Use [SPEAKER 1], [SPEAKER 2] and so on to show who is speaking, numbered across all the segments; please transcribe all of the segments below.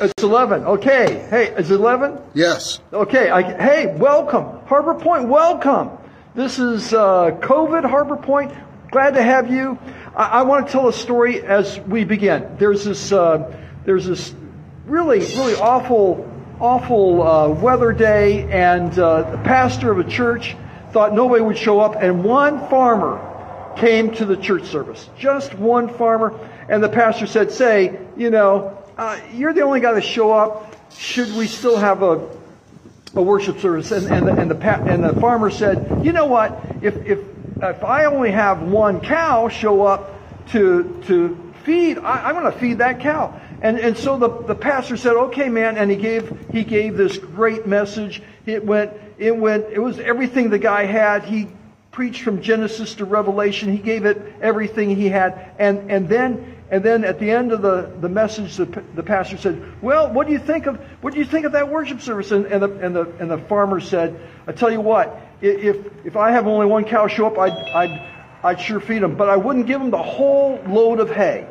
[SPEAKER 1] It's 11. Okay. Hey, is it 11?
[SPEAKER 2] Yes.
[SPEAKER 1] Okay. I, hey, welcome. Harbor Point, welcome. This is uh, COVID Harbor Point. Glad to have you. I, I, want to tell a story as we begin. There's this, uh, there's this really, really awful, awful uh, weather day, and uh, the pastor of a church thought nobody would show up, and one farmer came to the church service. Just one farmer. And the pastor said, Say, you know, uh, you're the only guy to show up. Should we still have a, a worship service? And, and, the, and, the, and the farmer said, You know what? If, if, if I only have one cow show up to, to feed, I, I'm going to feed that cow. And, and so the, the pastor said, okay, man. And he gave, he gave this great message. It went, it went, it was everything the guy had. He preached from Genesis to Revelation. He gave it everything he had. And, and then, and then at the end of the, the message, the, the pastor said, well, what do you think of, what do you think of that worship service? And, and the, and the, and the farmer said, I tell you what, if, if I have only one cow show up, I'd, I'd, I'd sure feed them, but I wouldn't give them the whole load of hay.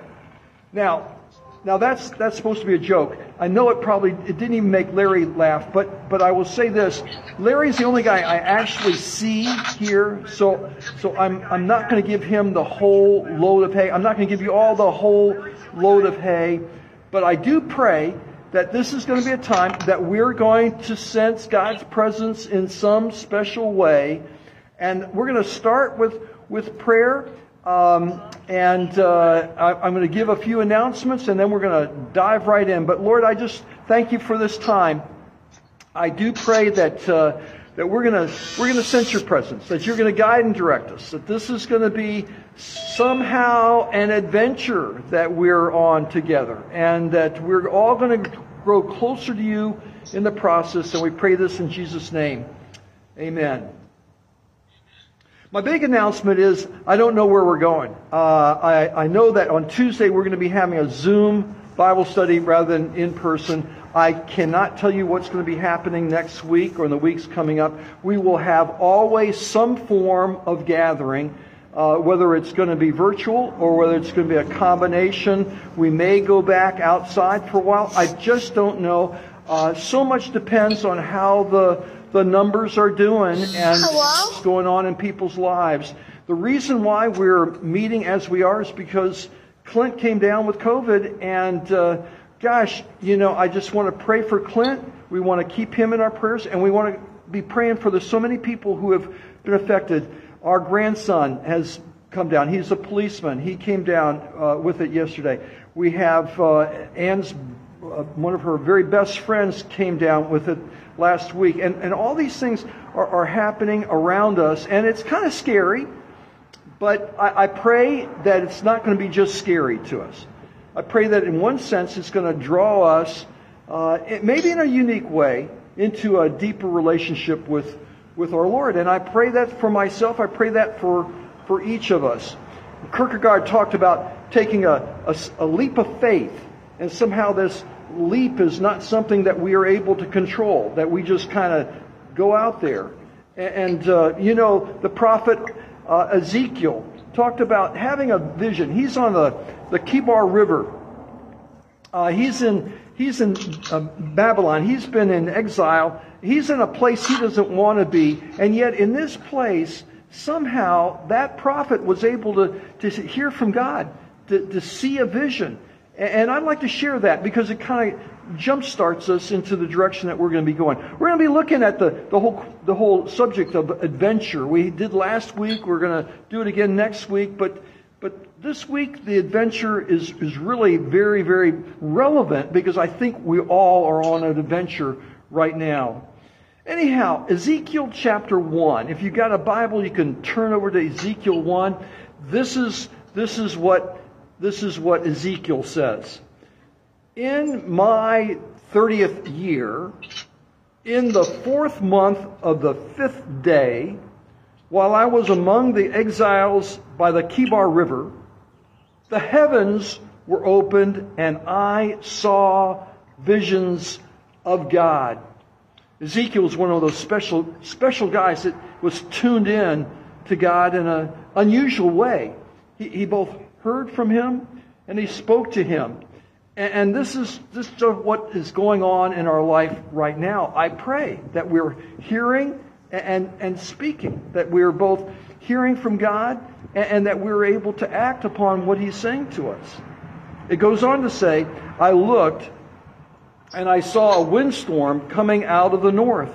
[SPEAKER 1] Now, now that's that's supposed to be a joke. I know it probably it didn't even make Larry laugh, but but I will say this: Larry's the only guy I actually see here, so so I'm I'm not going to give him the whole load of hay. I'm not going to give you all the whole load of hay, but I do pray that this is going to be a time that we're going to sense God's presence in some special way, and we're going to start with with prayer. Um, and uh, I, am going to give a few announcements and then we're going to dive right in. But Lord, I just thank you for this time. I do pray that uh, that we're going to we're going to sense your presence, that you're going to guide and direct us, that this is going to be somehow an adventure that we're on together, and that we're all going to grow closer to you in the process. And we pray this in Jesus' name, Amen. My big announcement is I don't know where we're going. Uh, I, I know that on Tuesday we're going to be having a Zoom Bible study rather than in person. I cannot tell you what's going to be happening next week or in the weeks coming up. We will have always some form of gathering, uh, whether it's going to be virtual or whether it's going to be a combination. We may go back outside for a while. I just don't know. Uh, so much depends on how the the numbers are doing and Hello? what's going on in people's lives. The reason why we're meeting as we are is because Clint came down with COVID, and uh, gosh, you know, I just want to pray for Clint. We want to keep him in our prayers, and we want to be praying for the so many people who have been affected. Our grandson has come down. He's a policeman. He came down uh, with it yesterday. We have uh, Anne's, uh, one of her very best friends came down with it last week. And, and all these things are, are happening around us, and it's kind of scary, but I, I pray that it's not going to be just scary to us. I pray that in one sense it's going to draw us, uh, maybe in a unique way, into a deeper relationship with, with our Lord. And I pray that for myself, I pray that for, for each of us. Kierkegaard talked about taking a, a, a leap of faith, and somehow this leap is not something that we are able to control, that we just kind of go out there. And, uh, you know, the prophet uh, Ezekiel talked about having a vision. He's on the, the Kebar River. Uh, he's in, he's in uh, Babylon. He's been in exile. He's in a place he doesn't want to be. And yet, in this place, somehow that prophet was able to, to hear from God, to, to see a vision. And I'd like to share that because it kind of jumpstarts us into the direction that we're going to be going. We're going to be looking at the, the, whole, the whole subject of adventure. We did last week. We're going to do it again next week. But, but this week, the adventure is, is really very, very relevant because I think we all are on an adventure right now. Anyhow, Ezekiel chapter 1. If you've got a Bible, you can turn over to Ezekiel 1. This is, this is what this is what Ezekiel says. In my 30th year, in the fourth month of the fifth day, while I was among the exiles by the Kebar River, the heavens were opened and I saw visions of God. Ezekiel was one of those special, special guys that was tuned in to God in an unusual way. He, he both heard from him and he spoke to him. And this is this is what is going on in our life right now. I pray that we're hearing and, and speaking, that we're both hearing from God and, and that we're able to act upon what He's saying to us. It goes on to say, I looked and I saw a windstorm coming out of the north,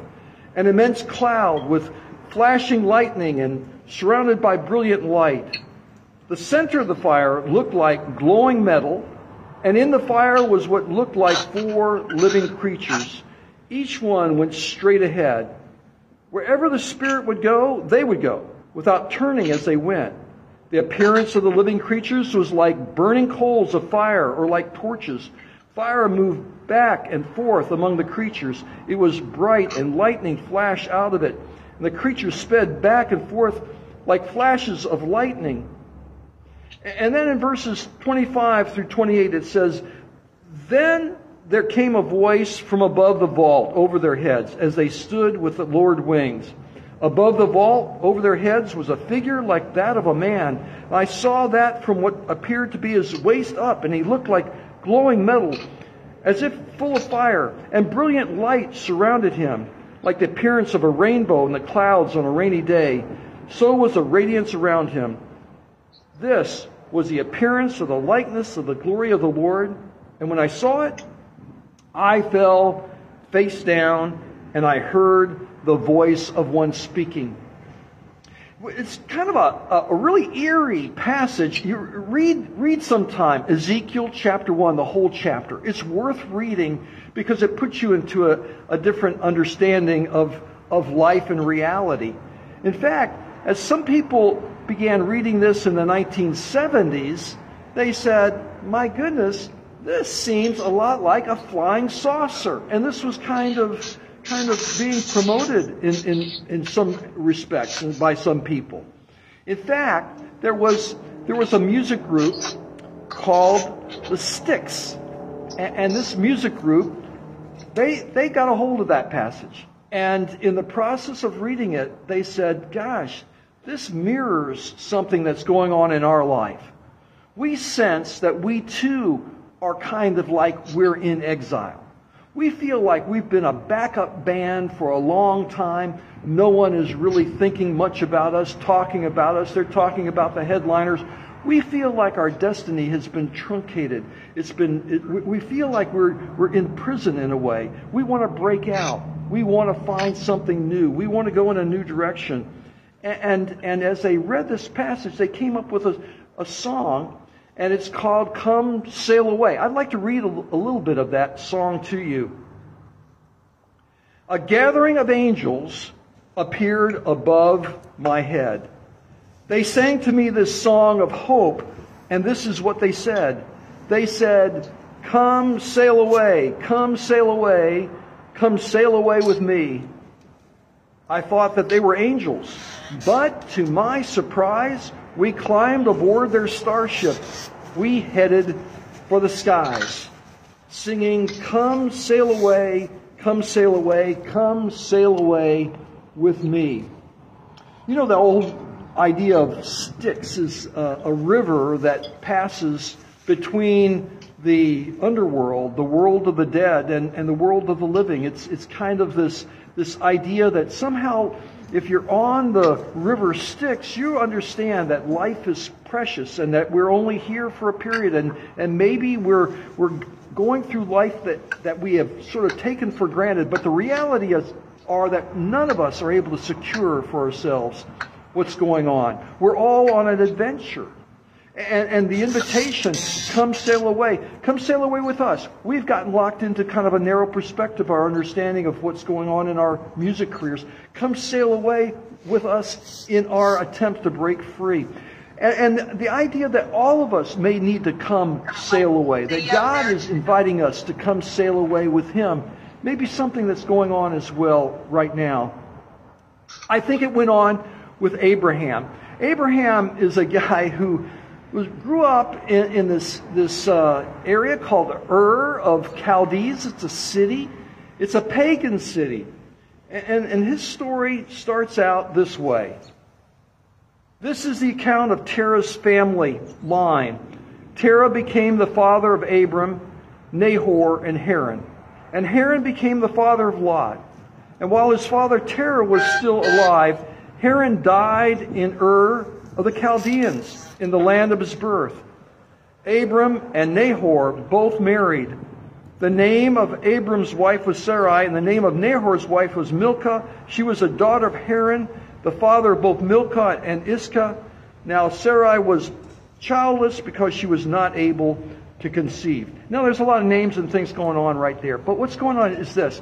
[SPEAKER 1] an immense cloud with flashing lightning and surrounded by brilliant light. The center of the fire looked like glowing metal and in the fire was what looked like four living creatures. Each one went straight ahead. Wherever the Spirit would go, they would go, without turning as they went. The appearance of the living creatures was like burning coals of fire or like torches. Fire moved back and forth among the creatures. It was bright and lightning flashed out of it. And the creatures sped back and forth like flashes of lightning. And then in verses 25 through 28, it says, Then there came a voice from above the vault over their heads as they stood with the Lord wings. Above the vault, over their heads, was a figure like that of a man. I saw that from what appeared to be his waist up, and he looked like glowing metal, as if full of fire, and brilliant light surrounded him, like the appearance of a rainbow in the clouds on a rainy day. So was the radiance around him. This was the appearance of the likeness of the glory of the Lord. And when I saw it, I fell face down and I heard the voice of one speaking. It's kind of a, a really eerie passage. You read, read sometime Ezekiel chapter 1, the whole chapter. It's worth reading because it puts you into a, a different understanding of, of life and reality. In fact, as some people began reading this in the 1970s, they said, my goodness, this seems a lot like a flying saucer. And this was kind of kind of being promoted in, in, in some respects by some people. In fact, there was there was a music group called the Styx. And, and this music group, they they got a hold of that passage. And in the process of reading it, they said, gosh, this mirrors something that's going on in our life. We sense that we too are kind of like we're in exile. We feel like we've been a backup band for a long time. No one is really thinking much about us, talking about us. They're talking about the headliners. We feel like our destiny has been truncated. It's been, it, we feel like we're, we're in prison in a way. We want to break out. We want to find something new. We want to go in a new direction. And, and as they read this passage, they came up with a, a song, and it's called Come Sail Away. I'd like to read a, a little bit of that song to you. A gathering of angels appeared above my head. They sang to me this song of hope, and this is what they said. They said, Come sail away, come sail away, come sail away with me. I thought that they were angels. But to my surprise, we climbed aboard their starship. We headed for the skies, singing, Come sail away, come sail away, come sail away with me. You know, the old idea of Styx is a, a river that passes between the underworld, the world of the dead, and, and the world of the living. It's, it's kind of this this idea that somehow if you're on the river Styx, you understand that life is precious and that we're only here for a period and, and maybe we're, we're going through life that, that we have sort of taken for granted. But the reality is, are that none of us are able to secure for ourselves what's going on. We're all on an adventure. And, and, the invitation, come sail away. Come sail away with us. We've gotten locked into kind of a narrow perspective, our understanding of what's going on in our music careers. Come sail away with us in our attempt to break free. And, and the idea that all of us may need to come sail away, that God is inviting us to come sail away with Him, may be something that's going on as well right now. I think it went on with Abraham. Abraham is a guy who was, grew up in, in this, this uh, area called Ur of Chaldees. It's a city. It's a pagan city. And, and his story starts out this way. This is the account of Terah's family line. Terah became the father of Abram, Nahor, and Haran. And Haran became the father of Lot. And while his father Terah was still alive, Haran died in Ur of the Chaldeans, in the land of his birth. Abram and Nahor both married. The name of Abram's wife was Sarai, and the name of Nahor's wife was Milcah. She was a daughter of Haran, the father of both Milcah and Iscah. Now Sarai was childless because she was not able to conceive. Now there's a lot of names and things going on right there, but what's going on is this.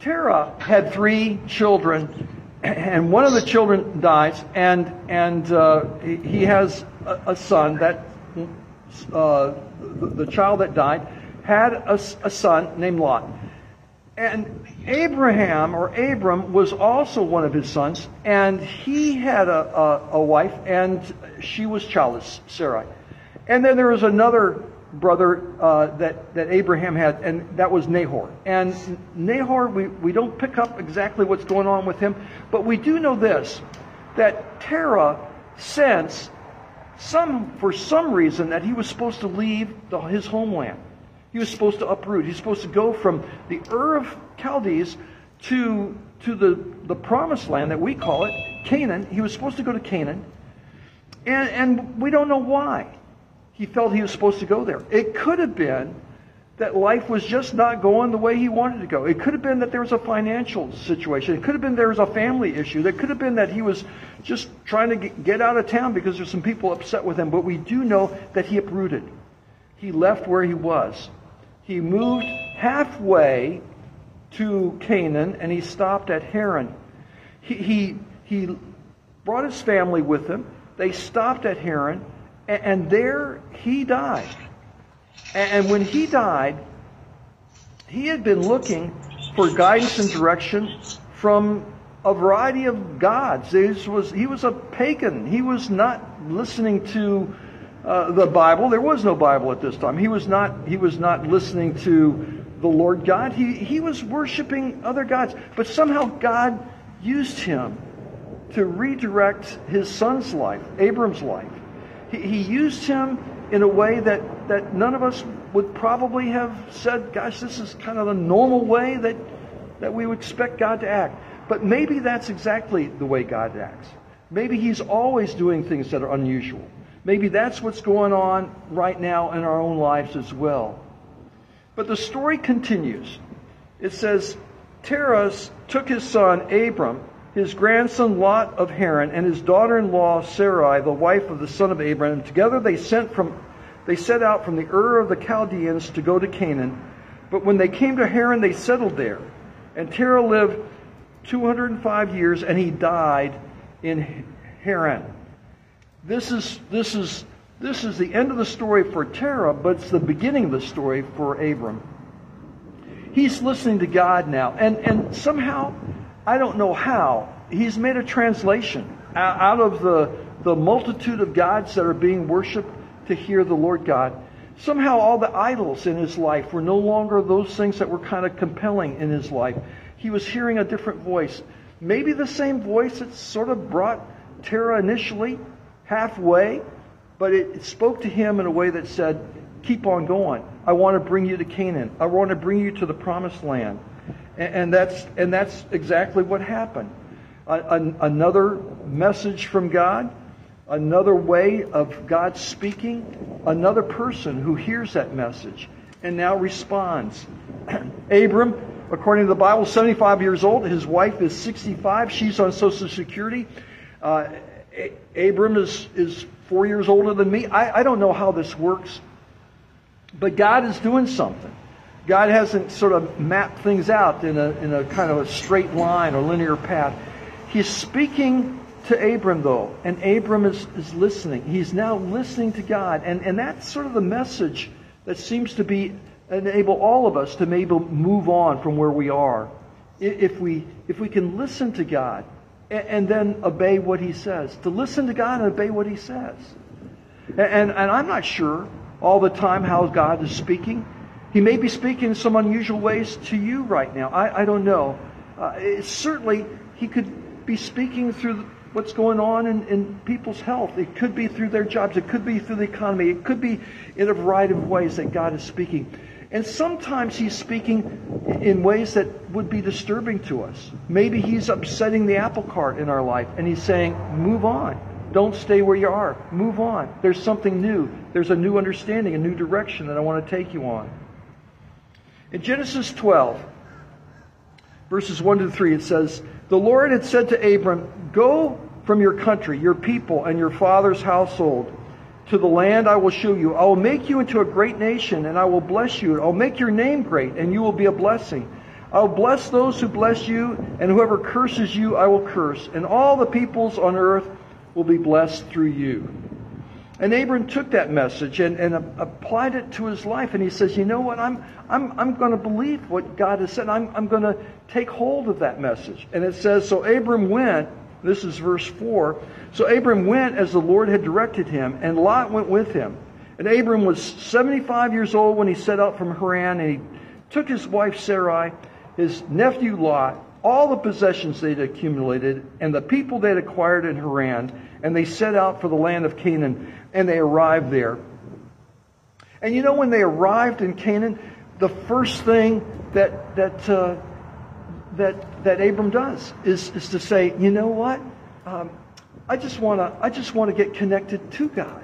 [SPEAKER 1] Terah had three children, and one of the children dies, and and uh, he has a, a son that uh, the, child that died had a, a son named Lot. And Abraham or Abram was also one of his sons, and he had a, a, a wife, and she was childless, Sarai. And then there was another brother uh, that, that Abraham had, and that was Nahor. And Nahor, we, we don't pick up exactly what's going on with him, but we do know this that Terah sensed some, for some reason, that he was supposed to leave the, his homeland. He was supposed to uproot. He's supposed to go from the Ur of Chaldees to, to the, the promised land that we call it, Canaan. He was supposed to go to Canaan. And, and we don't know why he felt he was supposed to go there. It could have been that life was just not going the way he wanted to go. It could have been that there was a financial situation. It could have been there was a family issue. It could have been that he was just trying to get out of town because there's some people upset with him. But we do know that he uprooted. He left where he was. He moved halfway to Canaan and he stopped at Haran. He, he, he brought his family with him. They stopped at Haran and, there he died. And when he died, he had been looking for guidance and direction from a variety of gods. This Was, he was a pagan. He was not listening to uh, the Bible. There was no Bible at this time. He was not, he was not listening to the Lord God. He, he was worshiping other gods. But somehow God used him to redirect his son's life, Abram's life. He, he used him in a way that, that none of us would probably have said, gosh, this is kind of the normal way that, that we would expect God to act. But maybe that's exactly the way God acts. Maybe He's always doing things that are unusual. Maybe that's what's going on right now in our own lives as well. But the story continues. It says, Terah took his son Abram his grandson Lot of Haran, and his daughter-in-law Sarai, the wife of the son of Abraham. Together they sent from they set out from the Ur of the Chaldeans to go to Canaan. But when they came to Haran, they settled there. And Terah lived 205 years, and he died in Haran. This is this is this is the end of the story for Terah, but it's the beginning of the story for Abram. He's listening to God now, and and somehow I don't know how, he's made a translation out of the, the multitude of gods that are being worshiped to hear the Lord God. Somehow all the idols in his life were no longer those things that were kind of compelling in his life. He was hearing a different voice. Maybe the same voice that sort of brought Terah initially halfway, but it spoke to him in a way that said, Keep on going. I want to bring you to Canaan. I want to bring you to the promised land. And that's, and that's exactly what happened. another message from God, another way of God speaking, another person who hears that message and now responds. Abram, according to the Bible, 75 years old. His wife is 65. She's on Social Security. Uh, Abram is, is four years older than me. I, I don't know how this works, but God is doing something. God hasn't sort of mapped things out in a, in a kind of a straight line or linear path. He's speaking to Abram, though, and Abram is, is listening. He's now listening to God. And, and that's sort of the message that seems to be enable all of us to maybe move on from where we are. If we, if we can listen to God and, and then obey what He says, to listen to God and obey what He says. And, and, and I'm not sure all the time how God is speaking. He may be speaking in some unusual ways to you right now. I, I don't know. Uh, certainly, he could be speaking through what's going on in, in people's health. It could be through their jobs. It could be through the economy. It could be in a variety of ways that God is speaking. And sometimes he's speaking in ways that would be disturbing to us. Maybe he's upsetting the apple cart in our life and he's saying, move on. Don't stay where you are. Move on. There's something new. There's a new understanding, a new direction that I want to take you on. In Genesis 12, verses 1 to 3, it says, The Lord had said to Abram, Go from your country, your people, and your father's household to the land I will show you. I will make you into a great nation, and I will bless you. I'll make your name great, and you will be a blessing. I will bless those who bless you, and whoever curses you, I will curse. And all the peoples on earth will be blessed through you. And Abram took that message and, and applied it to his life. And he says, You know what? I'm, I'm, I'm going to believe what God has said. I'm, I'm going to take hold of that message. And it says, So Abram went. This is verse 4. So Abram went as the Lord had directed him, and Lot went with him. And Abram was 75 years old when he set out from Haran, and he took his wife Sarai, his nephew Lot, all the possessions they'd accumulated, and the people they'd acquired in Haran, and they set out for the land of Canaan, and they arrived there. And you know, when they arrived in Canaan, the first thing that that uh, that that Abram does is is to say, you know what? Um, I just want to I just want to get connected to God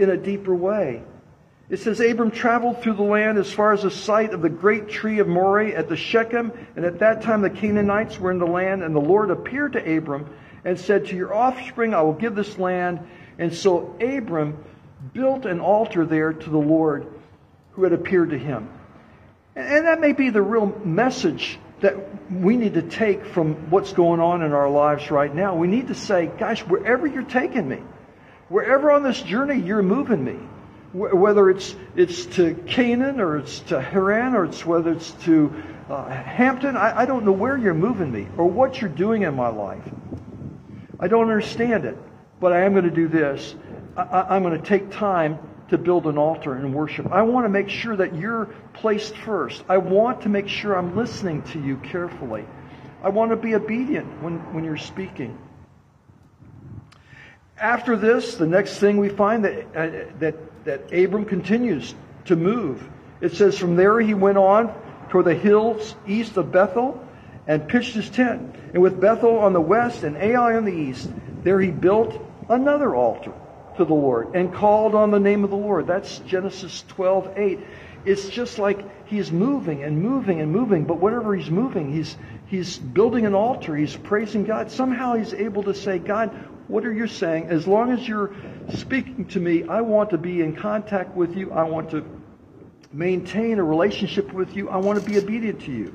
[SPEAKER 1] in a deeper way. It says Abram traveled through the land as far as the site of the great tree of Moreh at the Shechem, and at that time the Canaanites were in the land, and the Lord appeared to Abram and said, To your offspring I will give this land. And so Abram built an altar there to the Lord who had appeared to him. And that may be the real message that we need to take from what's going on in our lives right now. We need to say, gosh, wherever you're taking me, wherever on this journey you're moving me, whether it's, it's to Canaan or it's to Haran or it's whether it's to uh, Hampton, I, I don't know where you're moving me or what you're doing in my life. I don't understand it, but I am going to do this. I, I'm going to take time to build an altar and worship. I want to make sure that you're placed first. I want to make sure I'm listening to you carefully. I want to be obedient when, when you're speaking. After this, the next thing we find that, uh, that, that Abram continues to move. It says, From there he went on toward the hills east of Bethel and pitched his tent. And with Bethel on the west and Ai on the east, there he built another altar to the Lord and called on the name of the Lord. That's Genesis 12 8. It's just like he's moving and moving and moving, but whenever he's moving, he's, he's building an altar, he's praising God. Somehow he's able to say, God, what are you saying? As long as you're speaking to me, I want to be in contact with you. I want to maintain a relationship with you. I want to be obedient to you.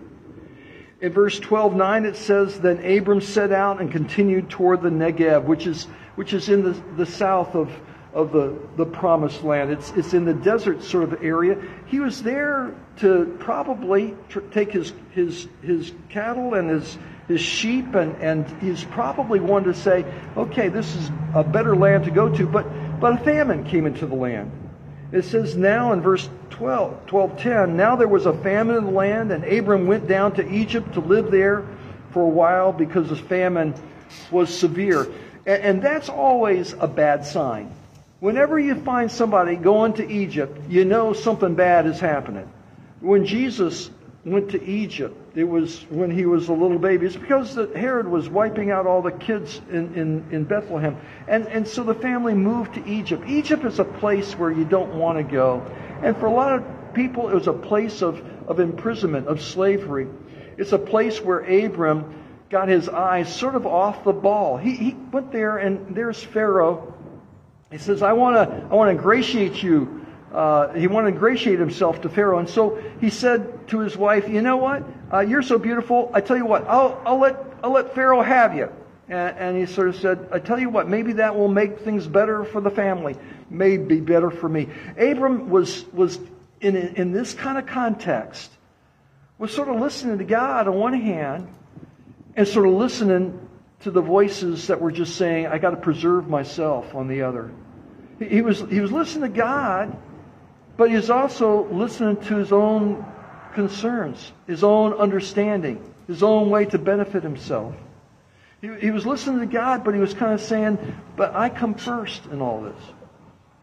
[SPEAKER 1] In verse 12, 9, it says, Then Abram set out and continued toward the Negev, which is, which is in the, the south of, of the, the promised land. It's, it's in the desert sort of area. He was there to probably tr- take his, his, his cattle and his, his sheep, and, and he's probably wanted to say, okay, this is a better land to go to. But, but a famine came into the land. It says now in verse 12, 12 10, now there was a famine in the land, and Abram went down to Egypt to live there for a while because the famine was severe. And, and that's always a bad sign. Whenever you find somebody going to Egypt, you know something bad is happening. When Jesus went to Egypt, it was when he was a little baby. It's because that Herod was wiping out all the kids in, in, in Bethlehem. And, and so the family moved to Egypt. Egypt is a place where you don't want to go. And for a lot of people, it was a place of, of imprisonment, of slavery. It's a place where Abram got his eyes sort of off the ball. He, he went there, and there's Pharaoh. He says, I want to I want to ingratiate you. Uh, he wanted to ingratiate himself to Pharaoh. And so he said to his wife, You know what? Uh, you're so beautiful. I tell you what, I'll, I'll, let, I'll let Pharaoh have you. And, and he sort of said, I tell you what, maybe that will make things better for the family may be better for me. Abram was, was in, in this kind of context, was sort of listening to God on one hand and sort of listening to the voices that were just saying, I got to preserve myself on the other. He, he, was, he was listening to God, but he was also listening to his own concerns, his own understanding, his own way to benefit himself. He, he was listening to God, but he was kind of saying, But I come first in all this.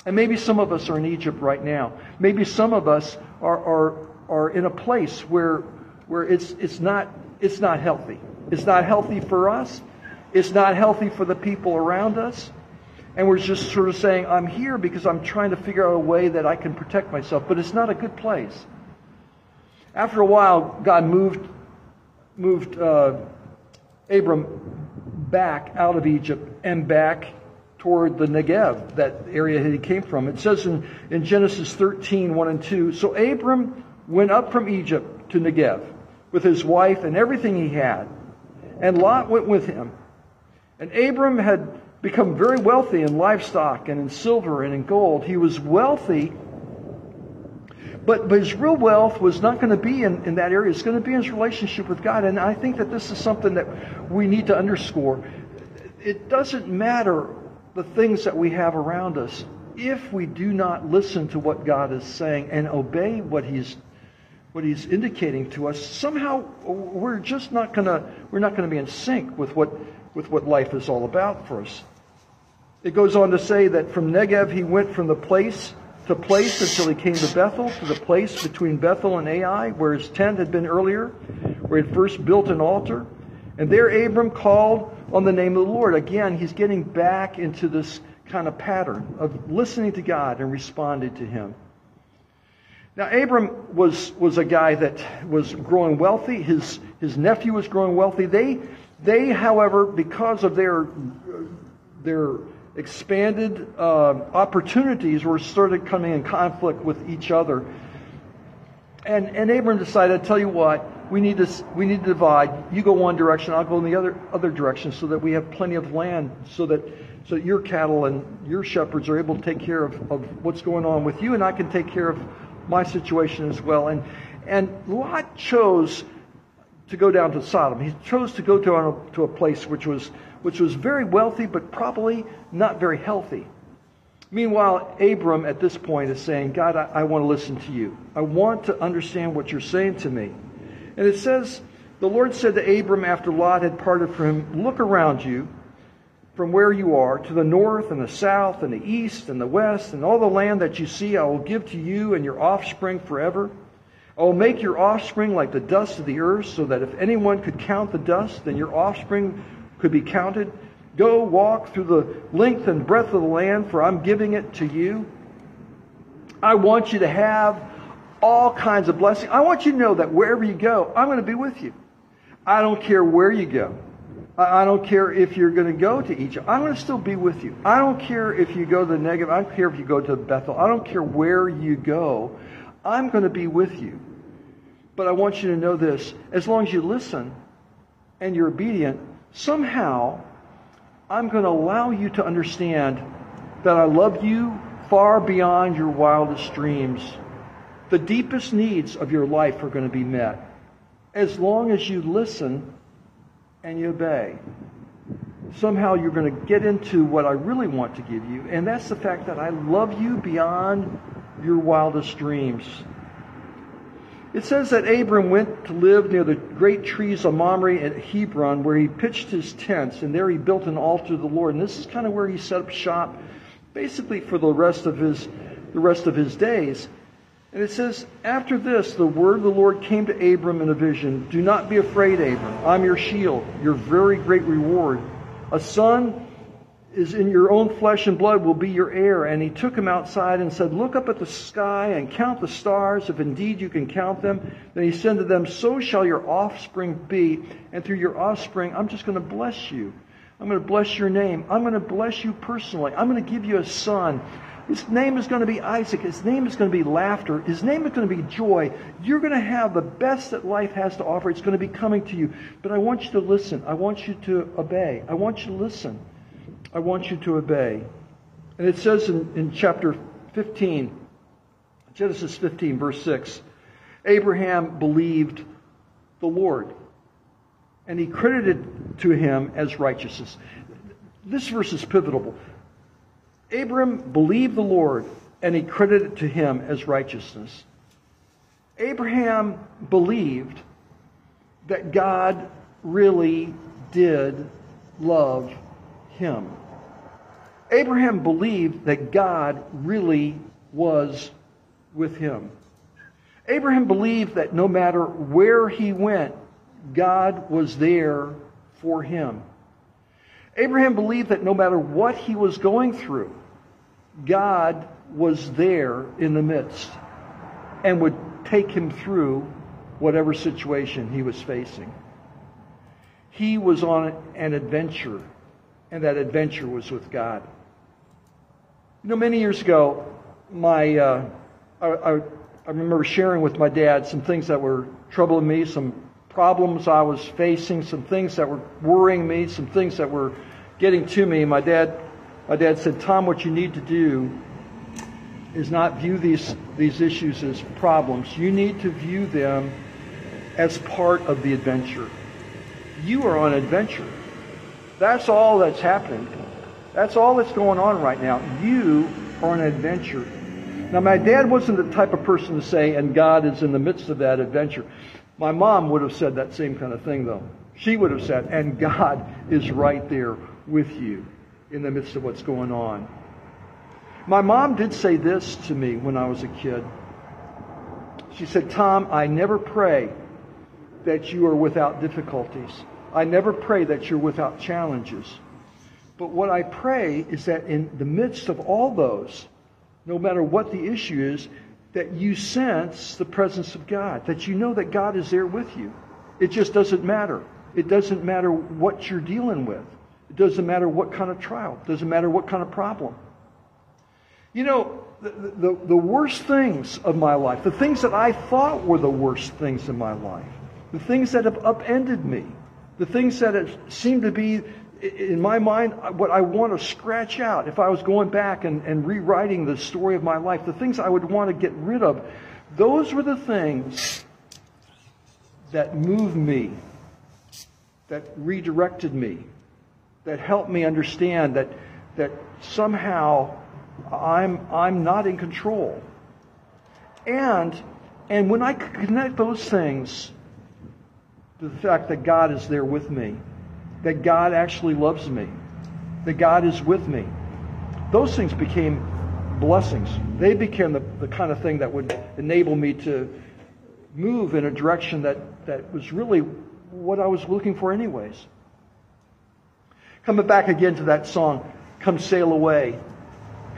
[SPEAKER 1] And maybe some of us are in Egypt right now. Maybe some of us are, are, are in a place where, where it's, it's, not, it's not healthy. It's not healthy for us. It's not healthy for the people around us. And we're just sort of saying, I'm here because I'm trying to figure out a way that I can protect myself. But it's not a good place. After a while, God moved, moved uh, Abram back out of Egypt and back toward the Negev, that area he came from. It says in, in Genesis 13, 1 and 2, So Abram went up from Egypt to Negev with his wife and everything he had, and Lot went with him. And Abram had become very wealthy in livestock and in silver and in gold. He was wealthy, but, but his real wealth was not going to be in, in that area. It's going to be in his relationship with God. And I think that this is something that we need to underscore. It doesn't matter the things that we have around us, if we do not listen to what God is saying and obey what He's what He's indicating to us, somehow we're just not gonna we're not gonna be in sync with what with what life is all about for us. It goes on to say that from Negev he went from the place to place until he came to Bethel, to the place between Bethel and Ai, where his tent had been earlier, where he had first built an altar. And there Abram called on the name of the Lord. Again, he's getting back into this kind of pattern of listening to God and responding to him. Now, Abram was, was a guy that was growing wealthy. His, his nephew was growing wealthy. They, they, however, because of their, their expanded uh, opportunities, were started coming in conflict with each other. And, and Abram decided, I tell you what, we need to we need to divide. You go one direction, I'll go in the other other direction, so that we have plenty of land, so that so that your cattle and your shepherds are able to take care of, of what's going on with you, and I can take care of my situation as well. And and Lot chose to go down to Sodom. He chose to go to a, to a place which was which was very wealthy, but probably not very healthy. Meanwhile, Abram at this point is saying, God, I, I want to listen to you. I want to understand what you're saying to me. And it says, The Lord said to Abram after Lot had parted from him, Look around you from where you are to the north and the south and the east and the west, and all the land that you see I will give to you and your offspring forever. I will make your offspring like the dust of the earth, so that if anyone could count the dust, then your offspring could be counted. Go walk through the length and breadth of the land, for I'm giving it to you. I want you to have all kinds of blessing. I want you to know that wherever you go, I'm going to be with you. I don't care where you go. I don't care if you're going to go to Egypt. I'm going to still be with you. I don't care if you go to the Negev. I don't care if you go to Bethel. I don't care where you go. I'm going to be with you. But I want you to know this. As long as you listen and you're obedient, somehow I'm going to allow you to understand that I love you far beyond your wildest dreams the deepest needs of your life are going to be met as long as you listen and you obey. Somehow you're going to get into what I really want to give you, and that's the fact that I love you beyond your wildest dreams. It says that Abram went to live near the great trees of Mamre at Hebron, where he pitched his tents, and there he built an altar to the Lord. And this is kind of where he set up shop, basically for the rest of his the rest of his days. And it says, After this, the word of the Lord came to Abram in a vision Do not be afraid, Abram. I'm your shield, your very great reward. A son is in your own flesh and blood will be your heir. And he took him outside and said, Look up at the sky and count the stars, if indeed you can count them. Then he said to them, So shall your offspring be. And through your offspring, I'm just going to bless you. I'm going to bless your name. I'm going to bless you personally. I'm going to give you a son. His name is going to be Isaac. His name is going to be laughter. His name is going to be joy. You're going to have the best that life has to offer. It's going to be coming to you. But I want you to listen. I want you to obey. I want you to listen. I want you to obey. And it says in, in chapter 15, Genesis 15, verse 6, Abraham believed the Lord, and he credited to him as righteousness. This verse is pivotal. Abram believed the Lord, and he credited to him as righteousness. Abraham believed that God really did love him. Abraham believed that God really was with him. Abraham believed that no matter where he went, God was there for him. Abraham believed that no matter what he was going through, God was there in the midst and would take him through whatever situation he was facing. He was on an adventure, and that adventure was with God. You know, many years ago, my uh, I, I, I remember sharing with my dad some things that were troubling me, some problems I was facing, some things that were worrying me, some things that were getting to me. My dad, my dad said, "Tom, what you need to do is not view these these issues as problems. You need to view them as part of the adventure. You are on adventure. That's all that's happening. That's all that's going on right now. You are an adventure." Now, my dad wasn't the type of person to say, and God is in the midst of that adventure. My mom would have said that same kind of thing, though. She would have said, and God is right there with you in the midst of what's going on. My mom did say this to me when I was a kid. She said, Tom, I never pray that you are without difficulties. I never pray that you're without challenges. But what I pray is that in the midst of all those, no matter what the issue is, that you sense the presence of God, that you know that God is there with you. It just doesn't matter. It doesn't matter what you're dealing with. It doesn't matter what kind of trial. It doesn't matter what kind of problem. You know, the, the, the, worst things of my life, the things that I thought were the worst things in my life, the things that have upended me, the things that have seemed to be in my mind, what I want to scratch out, if I was going back and, and rewriting the story of my life, the things I would want to get rid of, those were the things that moved me, that redirected me, that helped me understand that, that somehow I'm, I'm not in control. And, and when I connect those things to the fact that God is there with me, that God actually loves me, that God is with me. Those things became blessings. They became the, the kind of thing that would enable me to move in a direction that, that was really what I was looking for, anyways. Coming back again to that song, Come Sail Away.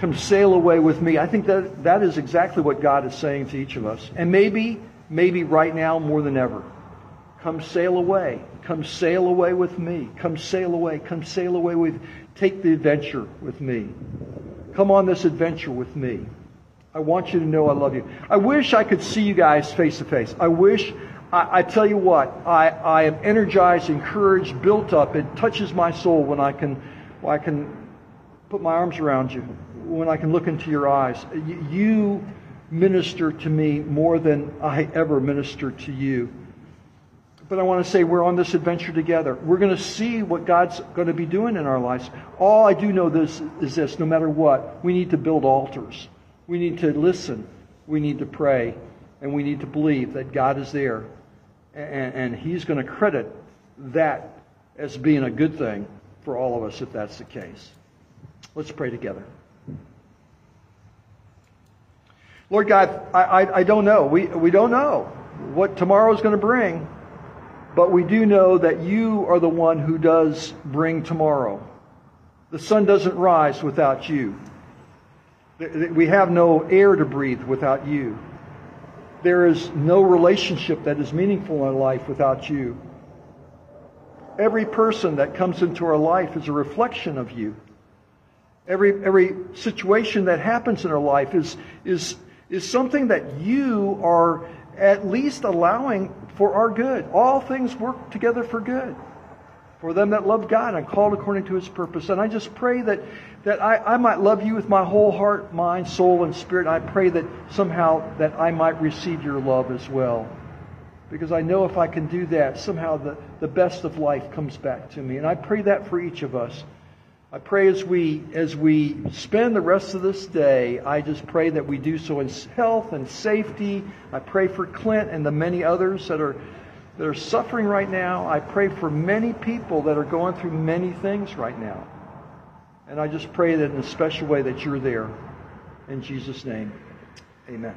[SPEAKER 1] Come sail away with me. I think that that is exactly what God is saying to each of us. And maybe, maybe right now more than ever. Come sail away. Come sail away with me. Come sail away. Come sail away with take the adventure with me. Come on this adventure with me. I want you to know I love you. I wish I could see you guys face to face. I wish I, I, tell you what, I, I am energized, encouraged, built up. It touches my soul when I can when I can put my arms around you, when I can look into your eyes. You minister to me more than I ever minister to you. But I want to say we're on this adventure together. We're going to see what God's going to be doing in our lives. All I do know this is this no matter what, we need to build altars. We need to listen. We need to pray. And we need to believe that God is there. And, and He's going to credit that as being a good thing for all of us if that's the case. Let's pray together. Lord God, I, I, I don't know. We, we don't know what tomorrow is going to bring. But we do know that you are the one who does bring tomorrow. The sun doesn't rise without you. We have no air to breathe without you. There is no relationship that is meaningful in life without you. Every person that comes into our life is a reflection of you. Every, every situation that happens in our life is, is, is something that you are at least allowing for our good. All things work together for good for them that love God and called according to his purpose. And I just pray that, that I, I might love you with my whole heart, mind, soul, and spirit. I pray that somehow that I might receive your love as well. Because I know if I can do that, somehow the, the best of life comes back to me. And I pray that for each of us. I pray as we as we spend the rest of this day, I just pray that we do so in health and safety. I pray for Clint and the many others that are that are suffering right now. I pray for many people that are going through many things right now. And I just pray that in a special way that you're there. In Jesus' name, amen.